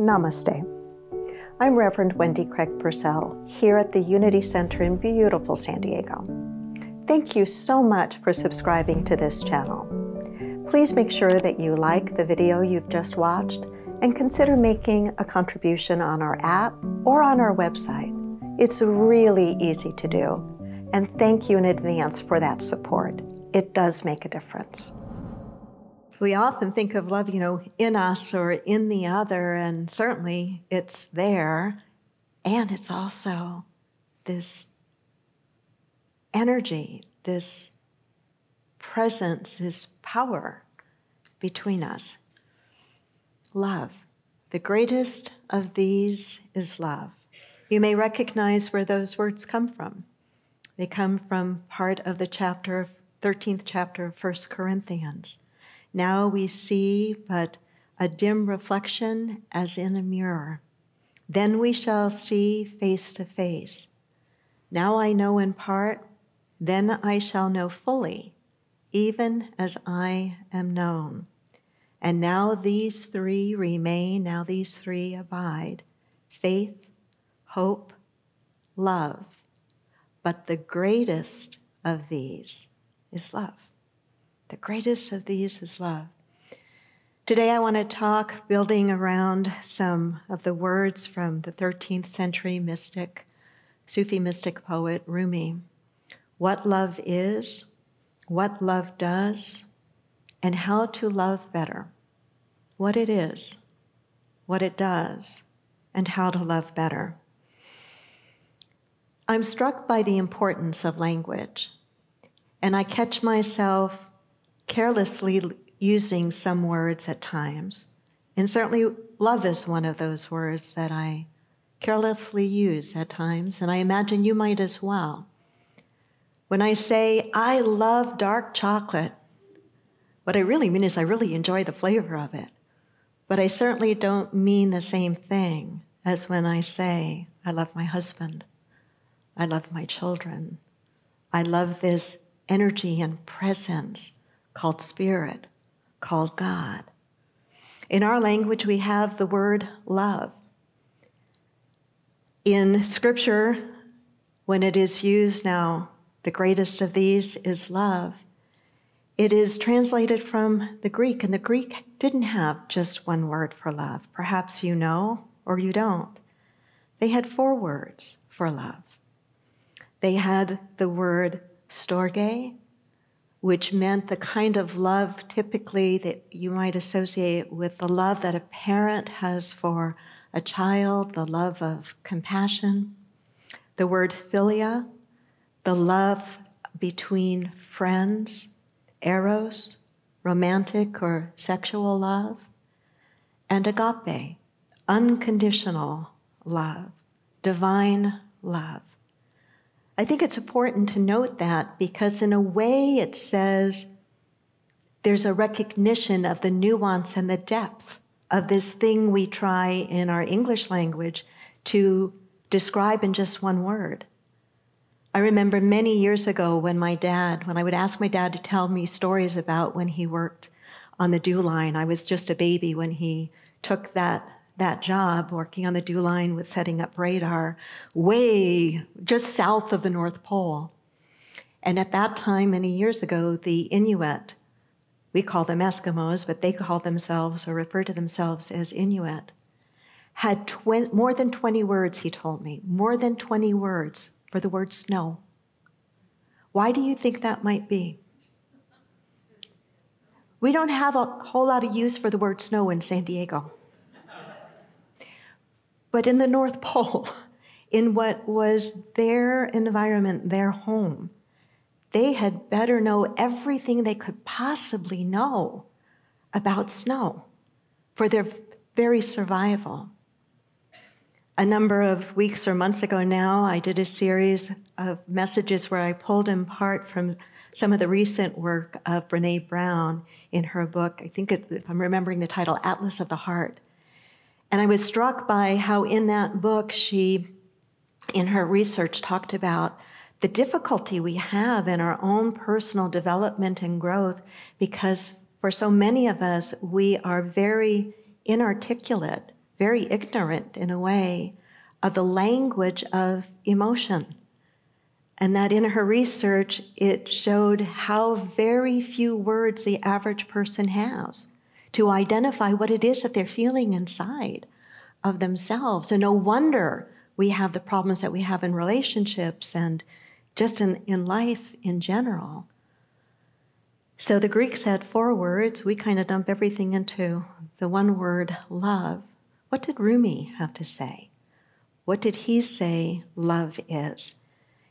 Namaste. I'm Reverend Wendy Craig Purcell here at the Unity Center in beautiful San Diego. Thank you so much for subscribing to this channel. Please make sure that you like the video you've just watched and consider making a contribution on our app or on our website. It's really easy to do, and thank you in advance for that support. It does make a difference we often think of love, you know, in us or in the other, and certainly it's there. And it's also this energy, this presence, this power between us. Love. The greatest of these is love. You may recognize where those words come from. They come from part of the chapter, 13th chapter of 1 Corinthians. Now we see but a dim reflection as in a mirror. Then we shall see face to face. Now I know in part, then I shall know fully, even as I am known. And now these three remain, now these three abide faith, hope, love. But the greatest of these is love. The greatest of these is love. Today, I want to talk building around some of the words from the 13th century mystic, Sufi mystic poet Rumi. What love is, what love does, and how to love better. What it is, what it does, and how to love better. I'm struck by the importance of language, and I catch myself carelessly using some words at times. And certainly, love is one of those words that I carelessly use at times, and I imagine you might as well. When I say, I love dark chocolate, what I really mean is I really enjoy the flavor of it. But I certainly don't mean the same thing as when I say, I love my husband, I love my children, I love this energy and presence called Spirit, called God. In our language, we have the word love. In Scripture, when it is used now, the greatest of these is love. It is translated from the Greek, and the Greek didn't have just one word for love. Perhaps you know or you don't. They had four words for love. They had the word storge, which meant the kind of love typically that you might associate with the love that a parent has for a child, the love of compassion. The word philia, the love between friends, eros, romantic or sexual love, and agape, unconditional love, divine love. I think it's important to note that because, in a way, it says there's a recognition of the nuance and the depth of this thing we try in our English language to describe in just one word. I remember many years ago when my dad, when I would ask my dad to tell me stories about when he worked on the DEW line. I was just a baby when he took that that job working on the DEW line with setting up radar way just south of the North Pole. And at that time, many years ago, the Inuit, we call them Eskimos, but they call themselves or refer to themselves as Inuit, had tw- more than 20 words, he told me, more than 20 words for the word snow. Why do you think that might be? We don't have a whole lot of use for the word snow in San Diego. But in the North Pole, in what was their environment, their home, they had better know everything they could possibly know about snow for their very survival. A number of weeks or months ago now, I did a series of messages where I pulled in part from some of the recent work of Brene Brown in her book. I think, if I'm remembering the title, Atlas of the Heart. And I was struck by how in that book she, in her research, talked about the difficulty we have in our own personal development and growth because for so many of us, we are very inarticulate, very ignorant in a way of the language of emotion. And that in her research, it showed how very few words the average person has to identify what it is that they're feeling inside of themselves. And no wonder we have the problems that we have in relationships and just in, in life in general. So the Greeks had four words. We kind of dump everything into the one word love. What did Rumi have to say? What did he say love is?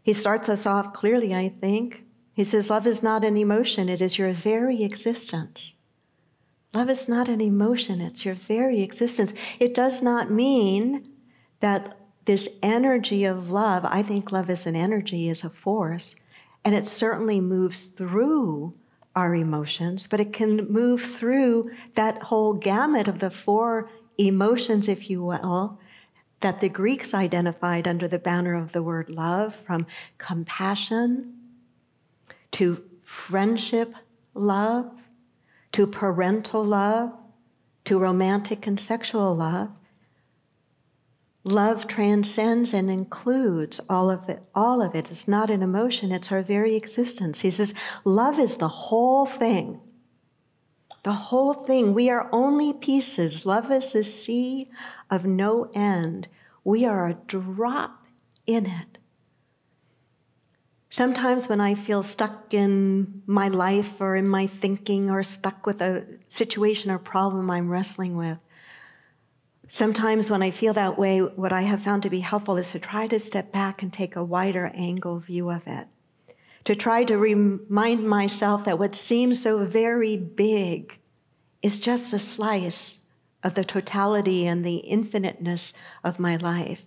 He starts us off clearly, I think. He says, Love is not an emotion, it is your very existence. Love is not an emotion, it's your very existence. It does not mean that this energy of love, I think love is an energy, is a force, and it certainly moves through our emotions, but it can move through that whole gamut of the four emotions, if you will, that the Greeks identified under the banner of the word love from compassion to friendship love to parental love to romantic and sexual love. Love transcends and includes all of it. All of it. It's not an emotion, it's our very existence. He says, Love is the whole thing. The whole thing. We are only pieces. Love is a sea of no end. We are a drop in it. Sometimes when I feel stuck in my life or in my thinking or stuck with a situation or problem I'm wrestling with, sometimes when I feel that way, what I have found to be helpful is to try to step back and take a wider angle view of it. To try to remind myself that what seems so very big is just a slice of the totality and the infiniteness of my life.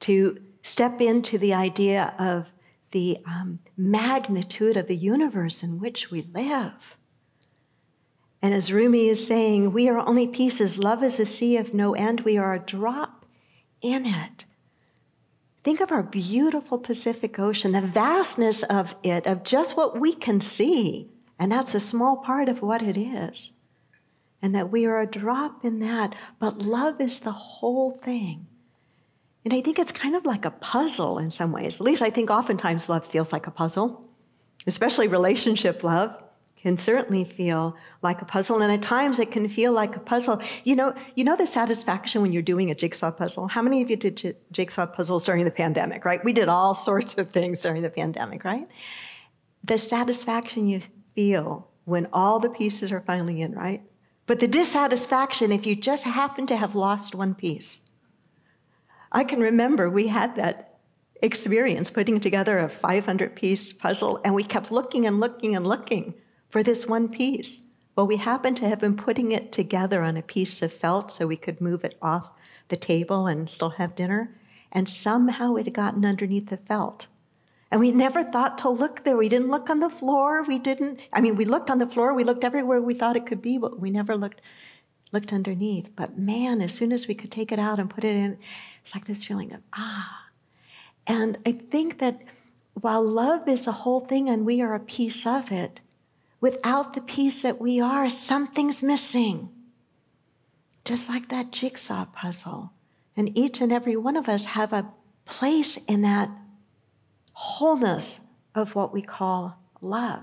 To step into the idea of the um, magnitude of the universe in which we live. And as Rumi is saying, we are only pieces. Love is a sea of no end. We are a drop in it. Think of our beautiful Pacific Ocean, the vastness of it, of just what we can see. And that's a small part of what it is and that we are a drop in that, but love is the whole thing. And I think it's kind of like a puzzle in some ways. At least I think oftentimes love feels like a puzzle, especially relationship love can certainly feel like a puzzle. And at times it can feel like a puzzle. You know you know the satisfaction when you're doing a jigsaw puzzle? How many of you did j- jigsaw puzzles during the pandemic right? We did all sorts of things during the pandemic right? The satisfaction you feel when all the pieces are finally in right? But the dissatisfaction if you just happen to have lost one piece. I can remember we had that experience putting together a 500 piece puzzle, and we kept looking and looking and looking for this one piece. Well, we happened to have been putting it together on a piece of felt so we could move it off the table and still have dinner. And somehow it had gotten underneath the felt. And we never thought to look there. We didn't look on the floor. We didn't, I mean, we looked on the floor, we looked everywhere we thought it could be, but we never looked looked underneath. But man, as soon as we could take it out and put it in, it's like this feeling of ah. And I think that while love is a whole thing and we are a piece of it, without the piece that we are, something's missing. Just like that jigsaw puzzle. And each and every one of us have a place in that wholeness of what we call love.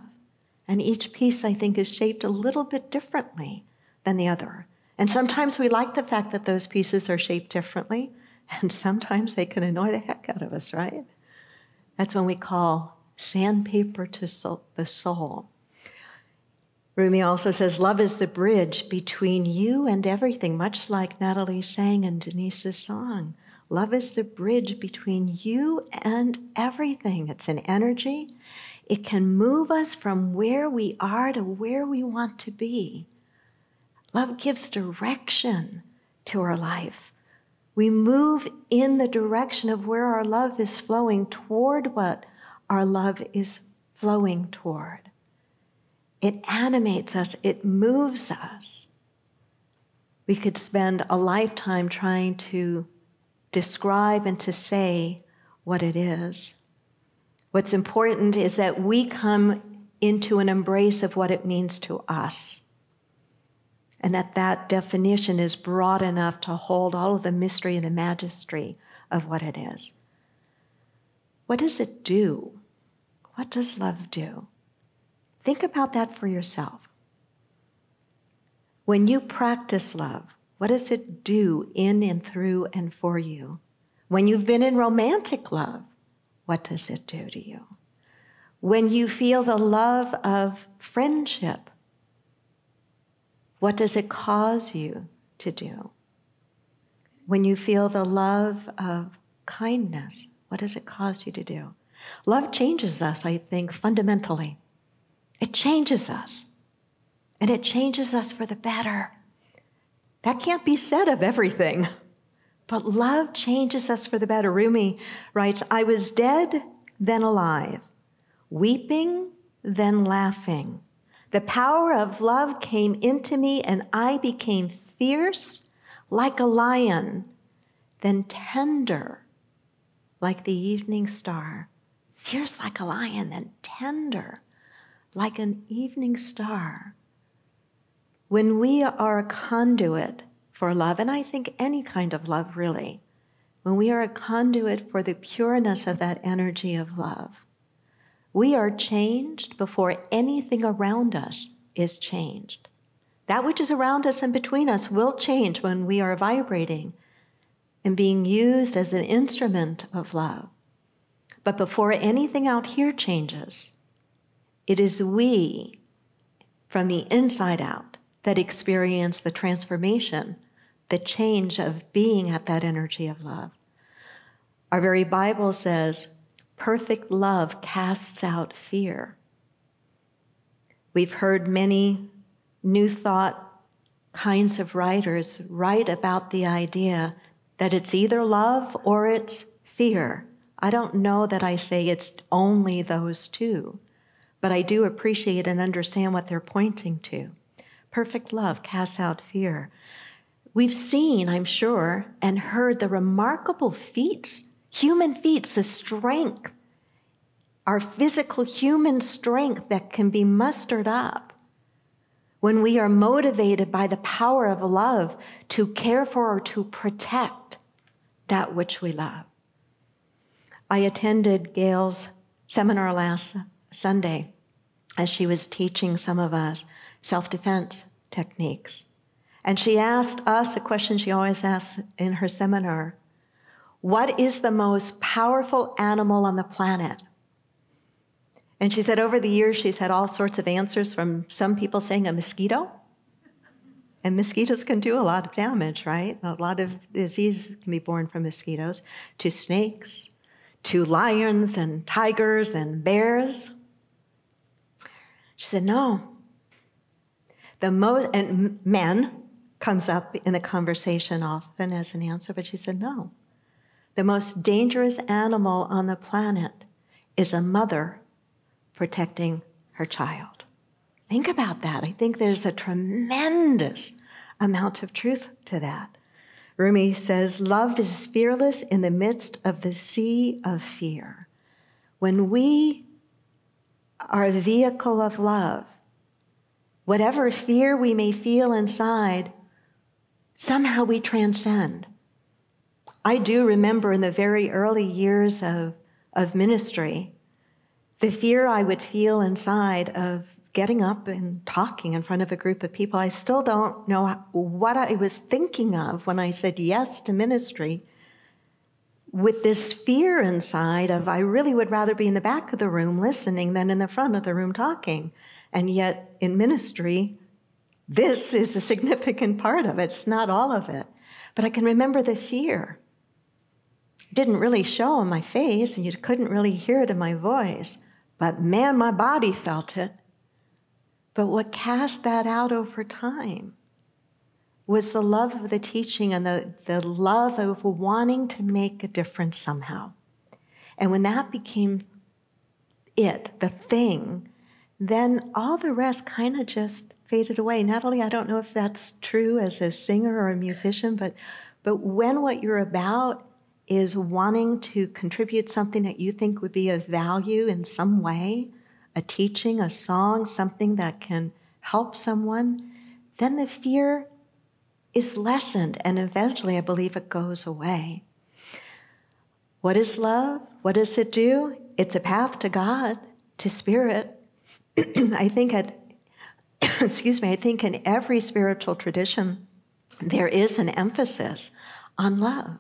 And each piece, I think, is shaped a little bit differently than the other. And sometimes we like the fact that those pieces are shaped differently, and sometimes they can annoy the heck out of us, right? That's when we call sandpaper to the soul. Rumi also says, Love is the bridge between you and everything, much like Natalie sang in Denise's song. Love is the bridge between you and everything. It's an energy. It can move us from where we are to where we want to be. Love gives direction to our life. We move in the direction of where our love is flowing toward what our love is flowing toward. It animates us, it moves us. We could spend a lifetime trying to describe and to say what it is. What's important is that we come into an embrace of what it means to us. And that that definition is broad enough to hold all of the mystery and the majesty of what it is. What does it do? What does love do? Think about that for yourself. When you practice love, what does it do in and through and for you? When you've been in romantic love, what does it do to you? When you feel the love of friendship, what does it cause you to do? When you feel the love of kindness, what does it cause you to do? Love changes us, I think, fundamentally. It changes us, and it changes us for the better. That can't be said of everything, but love changes us for the better. Rumi writes I was dead, then alive, weeping, then laughing. The power of love came into me, and I became fierce like a lion, then tender like the evening star. Fierce like a lion, then tender like an evening star. When we are a conduit for love, and I think any kind of love really, when we are a conduit for the pureness of that energy of love, we are changed before anything around us is changed. That which is around us and between us will change when we are vibrating and being used as an instrument of love. But before anything out here changes, it is we from the inside out that experience the transformation, the change of being at that energy of love. Our very Bible says, perfect love casts out fear. We've heard many new thought kinds of writers write about the idea that it's either love or it's fear. I don't know that I say it's only those two but I do appreciate and understand what they're pointing to. Perfect love casts out fear. We've seen, I'm sure, and heard the remarkable feats, human feats, the strength, our physical human strength that can be mustered up when we are motivated by the power of love to care for or to protect that which we love. I attended Gail's seminar last Sunday as she was teaching some of us self defense techniques. And she asked us a question she always asks in her seminar What is the most powerful animal on the planet? And she said over the years, she's had all sorts of answers from some people saying a mosquito. And mosquitoes can do a lot of damage, right? A lot of diseases can be born from mosquitoes, to snakes, to lions and tigers and bears. She said, No. The most, and men comes up in the conversation often as an answer, but she said, No. The most dangerous animal on the planet is a mother protecting her child. Think about that. I think there's a tremendous amount of truth to that. Rumi says, Love is fearless in the midst of the sea of fear. When we are a vehicle of love. Whatever fear we may feel inside, somehow we transcend. I do remember in the very early years of, of ministry, the fear I would feel inside of getting up and talking in front of a group of people. I still don't know what I was thinking of when I said yes to ministry with this fear inside of I really would rather be in the back of the room listening than in the front of the room talking. And yet in ministry, this is a significant part of it. It's not all of it. But I can remember the fear. Didn't really show on my face, and you couldn't really hear it in my voice. But man, my body felt it. But what cast that out over time was the love of the teaching and the, the love of wanting to make a difference somehow. And when that became it, the thing, then all the rest kind of just faded away. Natalie, I don't know if that's true as a singer or a musician, but but when what you're about is wanting to contribute something that you think would be of value in some way, a teaching, a song, something that can help someone, then the fear is lessened, and eventually I believe it goes away. What is love? What does it do? It's a path to God, to spirit. I think at excuse me, I think in every spiritual tradition there is an emphasis on love.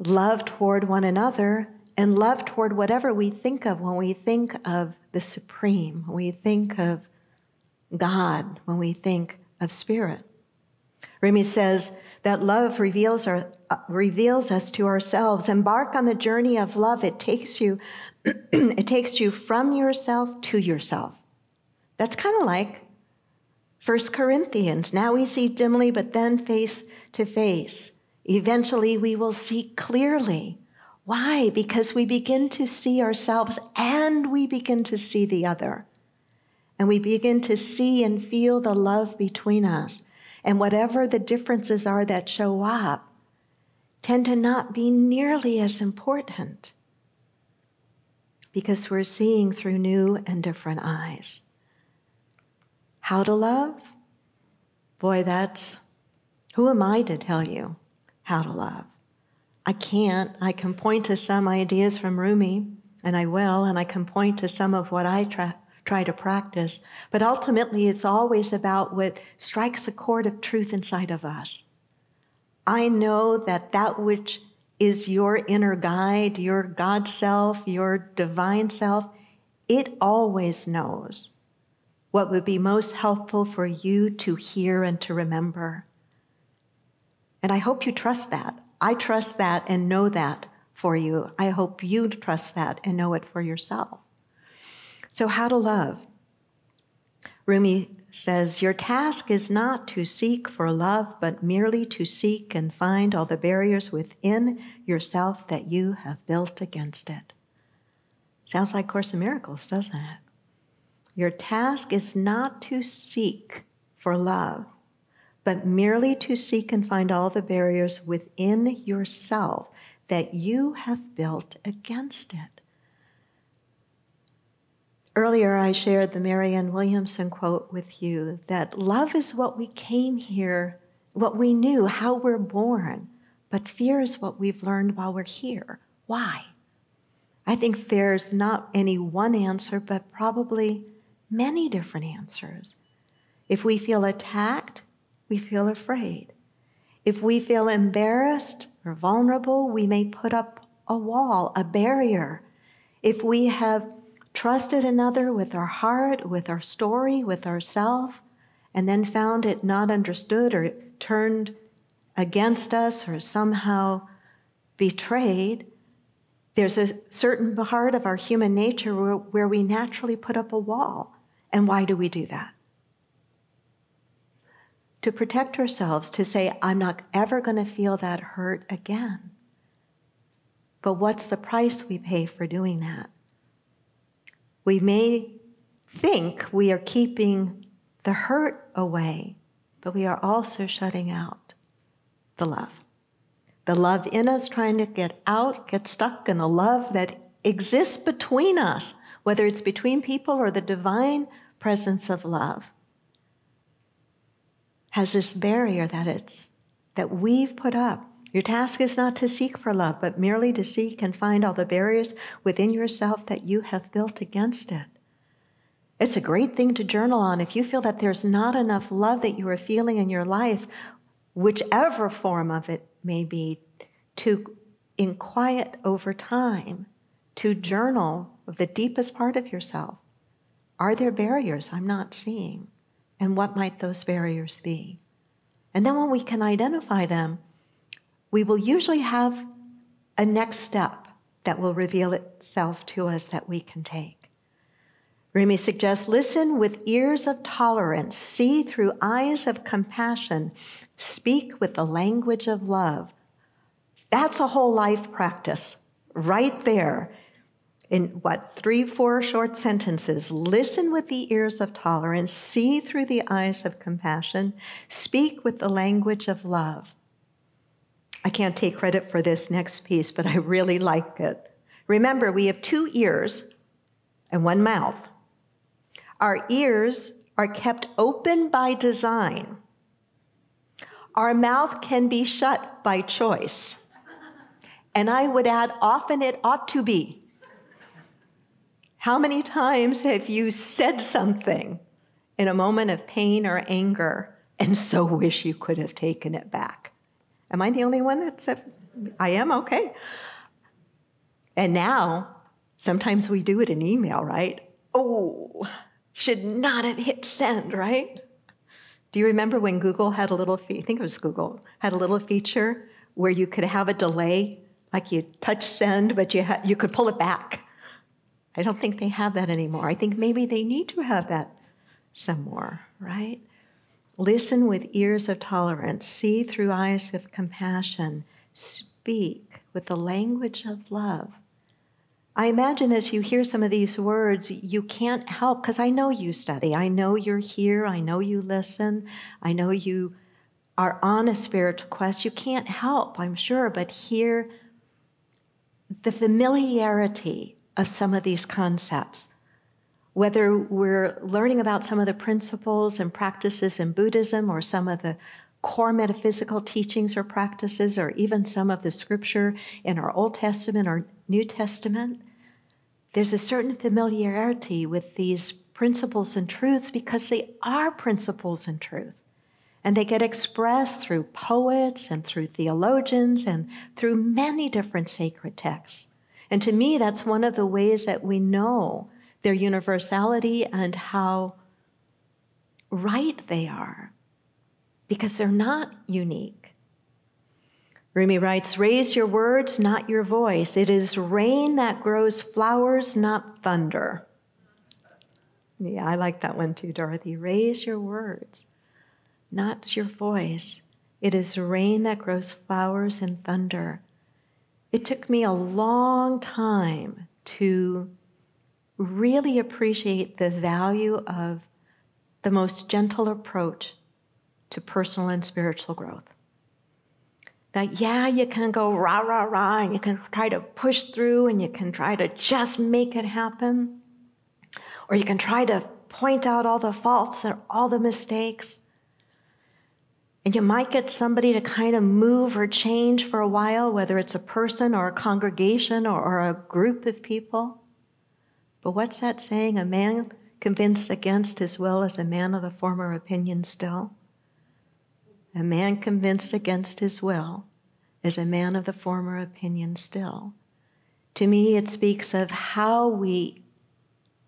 Love toward one another and love toward whatever we think of when we think of the supreme, when we think of God, when we think of spirit. Rumi says that love reveals, our, uh, reveals us to ourselves. Embark on the journey of love. It takes you, it takes you from yourself to yourself. That's kind of like First Corinthians. Now we see dimly, but then face to face. Eventually we will see clearly. Why? Because we begin to see ourselves and we begin to see the other. And we begin to see and feel the love between us. And whatever the differences are that show up tend to not be nearly as important because we're seeing through new and different eyes. How to love? Boy, that's who am I to tell you how to love? I can't. I can point to some ideas from Rumi, and I will, and I can point to some of what I try, try to practice. But ultimately, it's always about what strikes a chord of truth inside of us. I know that that which is your inner guide, your God self, your divine self, it always knows what would be most helpful for you to hear and to remember. And I hope you trust that. I trust that and know that for you. I hope you trust that and know it for yourself. So, how to love? Rumi says, Your task is not to seek for love, but merely to seek and find all the barriers within yourself that you have built against it. Sounds like Course in Miracles, doesn't it? Your task is not to seek for love, but merely to seek and find all the barriers within yourself that you have built against it. Earlier, I shared the Marianne Williamson quote with you that love is what we came here, what we knew, how we're born, but fear is what we've learned while we're here. Why? I think there's not any one answer, but probably many different answers. If we feel attacked, we feel afraid. If we feel embarrassed or vulnerable, we may put up a wall, a barrier. If we have trusted another with our heart, with our story, with ourself, and then found it not understood or turned against us or somehow betrayed, there's a certain part of our human nature where, where we naturally put up a wall. And why do we do that? To protect ourselves, to say, I'm not ever going to feel that hurt again. But what's the price we pay for doing that? We may think we are keeping the hurt away, but we are also shutting out the love. The love in us trying to get out, get stuck in the love that exists between us, whether it's between people or the divine presence of love, has this barrier that it's that we've put up. Your task is not to seek for love, but merely to seek and find all the barriers within yourself that you have built against it. It's a great thing to journal on if you feel that there's not enough love that you are feeling in your life, whichever form of it may be, to in quiet over time, to journal of the deepest part of yourself are there barriers I'm not seeing? And what might those barriers be? And then when we can identify them, we will usually have a next step that will reveal itself to us that we can take. Rumi suggests listen with ears of tolerance, see through eyes of compassion, speak with the language of love. That's a whole life practice right there in what, three, four short sentences. Listen with the ears of tolerance, see through the eyes of compassion, speak with the language of love. I can't take credit for this next piece, but I really like it. Remember, we have two ears and one mouth. Our ears are kept open by design. Our mouth can be shut by choice. And I would add, often it ought to be. How many times have you said something in a moment of pain or anger and so wish you could have taken it back? Am I the only one that said, I am? Okay. And now, sometimes we do it in email, right? Oh, should not have hit send, right? Do you remember when Google had a little, fe- I think it was Google, had a little feature where you could have a delay, like you touch send, but you, ha- you could pull it back? I don't think they have that anymore. I think maybe they need to have that some more, right? Listen with ears of tolerance, see through eyes of compassion, speak with the language of love. I imagine as you hear some of these words, you can't help, because I know you study. I know you're here. I know you listen. I know you are on a spiritual quest. You can't help, I'm sure, but hear the familiarity of some of these concepts. Whether we're learning about some of the principles and practices in Buddhism or some of the core metaphysical teachings or practices, or even some of the scripture in our Old Testament or New Testament, there's a certain familiarity with these principles and truths because they are principles and truth. And they get expressed through poets and through theologians and through many different sacred texts. And to me, that's one of the ways that we know their universality and how right they are because they're not unique. Rumi writes, Raise your words, not your voice. It is rain that grows flowers, not thunder. Yeah, I like that one too, Dorothy. Raise your words, not your voice. It is rain that grows flowers and thunder. It took me a long time to really appreciate the value of the most gentle approach to personal and spiritual growth. That, yeah, you can go rah, rah, rah, and you can try to push through and you can try to just make it happen. Or you can try to point out all the faults and all the mistakes. And you might get somebody to kind of move or change for a while, whether it's a person or a congregation or, or a group of people. But what's that saying? A man convinced against his will is a man of the former opinion still. A man convinced against his will is a man of the former opinion still. To me, it speaks of how we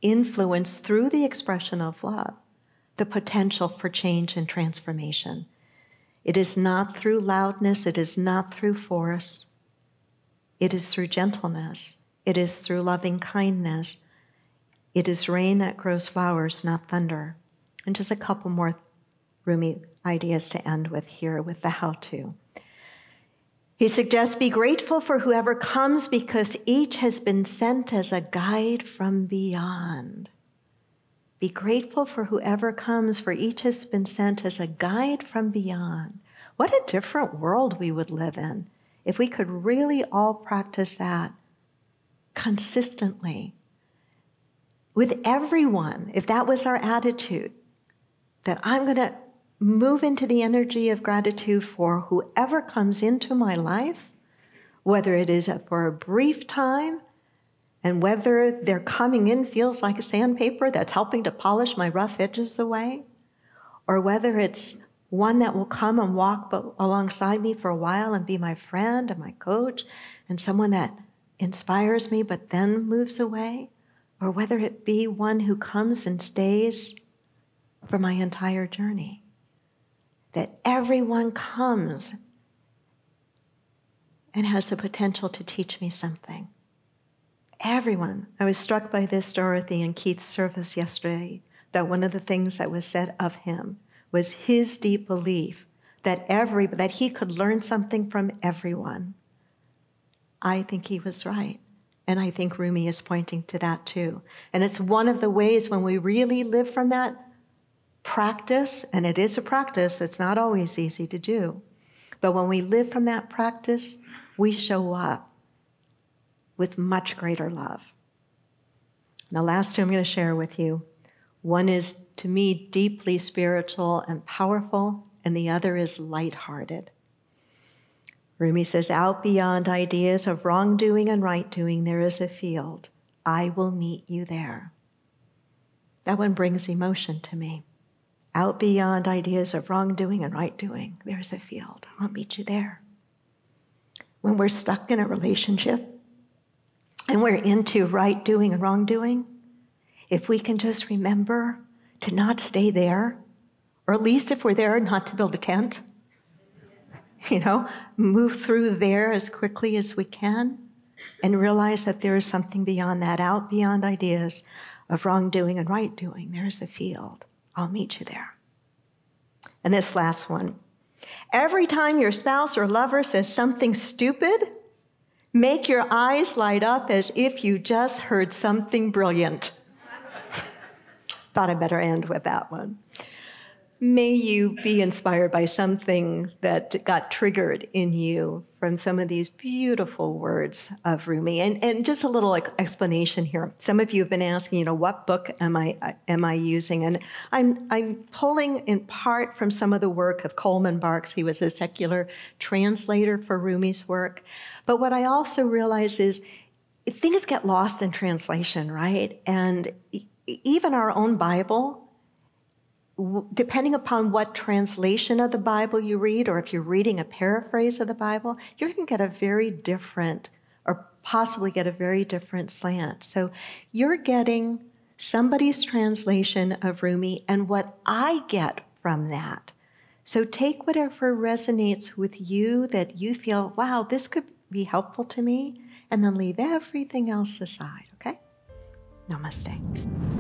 influence through the expression of love the potential for change and transformation. It is not through loudness, it is not through force, it is through gentleness, it is through loving kindness. It is rain that grows flowers, not thunder. And just a couple more Rumi ideas to end with here with the how to. He suggests be grateful for whoever comes because each has been sent as a guide from beyond. Be grateful for whoever comes, for each has been sent as a guide from beyond. What a different world we would live in if we could really all practice that consistently with everyone, if that was our attitude, that I'm going to move into the energy of gratitude for whoever comes into my life, whether it is for a brief time and whether their coming in feels like a sandpaper that's helping to polish my rough edges away, or whether it's one that will come and walk alongside me for a while and be my friend and my coach and someone that inspires me but then moves away, or whether it be one who comes and stays for my entire journey that everyone comes and has the potential to teach me something. Everyone. I was struck by this, Dorothy, in Keith's service yesterday, that one of the things that was said of him was his deep belief that every that he could learn something from everyone. I think he was right. And I think Rumi is pointing to that too. And it's one of the ways when we really live from that practice, and it is a practice, it's not always easy to do. But when we live from that practice, we show up with much greater love. The last two I'm going to share with you One is, to me, deeply spiritual and powerful, and the other is lighthearted. Rumi says, Out beyond ideas of wrongdoing and right doing, there is a field. I will meet you there. That one brings emotion to me. Out beyond ideas of wrongdoing and right doing, there's a field. I'll meet you there. When we're stuck in a relationship and we're into right doing and wrongdoing, if we can just remember to not stay there, or at least if we're there, not to build a tent, you know, move through there as quickly as we can and realize that there is something beyond that, out beyond ideas of wrongdoing and right doing. There's a field. I'll meet you there. And this last one every time your spouse or lover says something stupid, make your eyes light up as if you just heard something brilliant. Thought I better end with that one may you be inspired by something that got triggered in you from some of these beautiful words of Rumi. And, and just a little explanation here. Some of you have been asking, you know, what book am I am I using? And I'm I'm pulling in part from some of the work of Coleman Barks. He was a secular translator for Rumi's work. But what I also realize is things get lost in translation, right? And even our own Bible depending upon what translation of the Bible you read, or if you're reading a paraphrase of the Bible, you're going to get a very different, or possibly get a very different slant. So you're getting somebody's translation of Rumi and what I get from that. So take whatever resonates with you that you feel, wow, this could be helpful to me, and then leave everything else aside, okay? Namaste.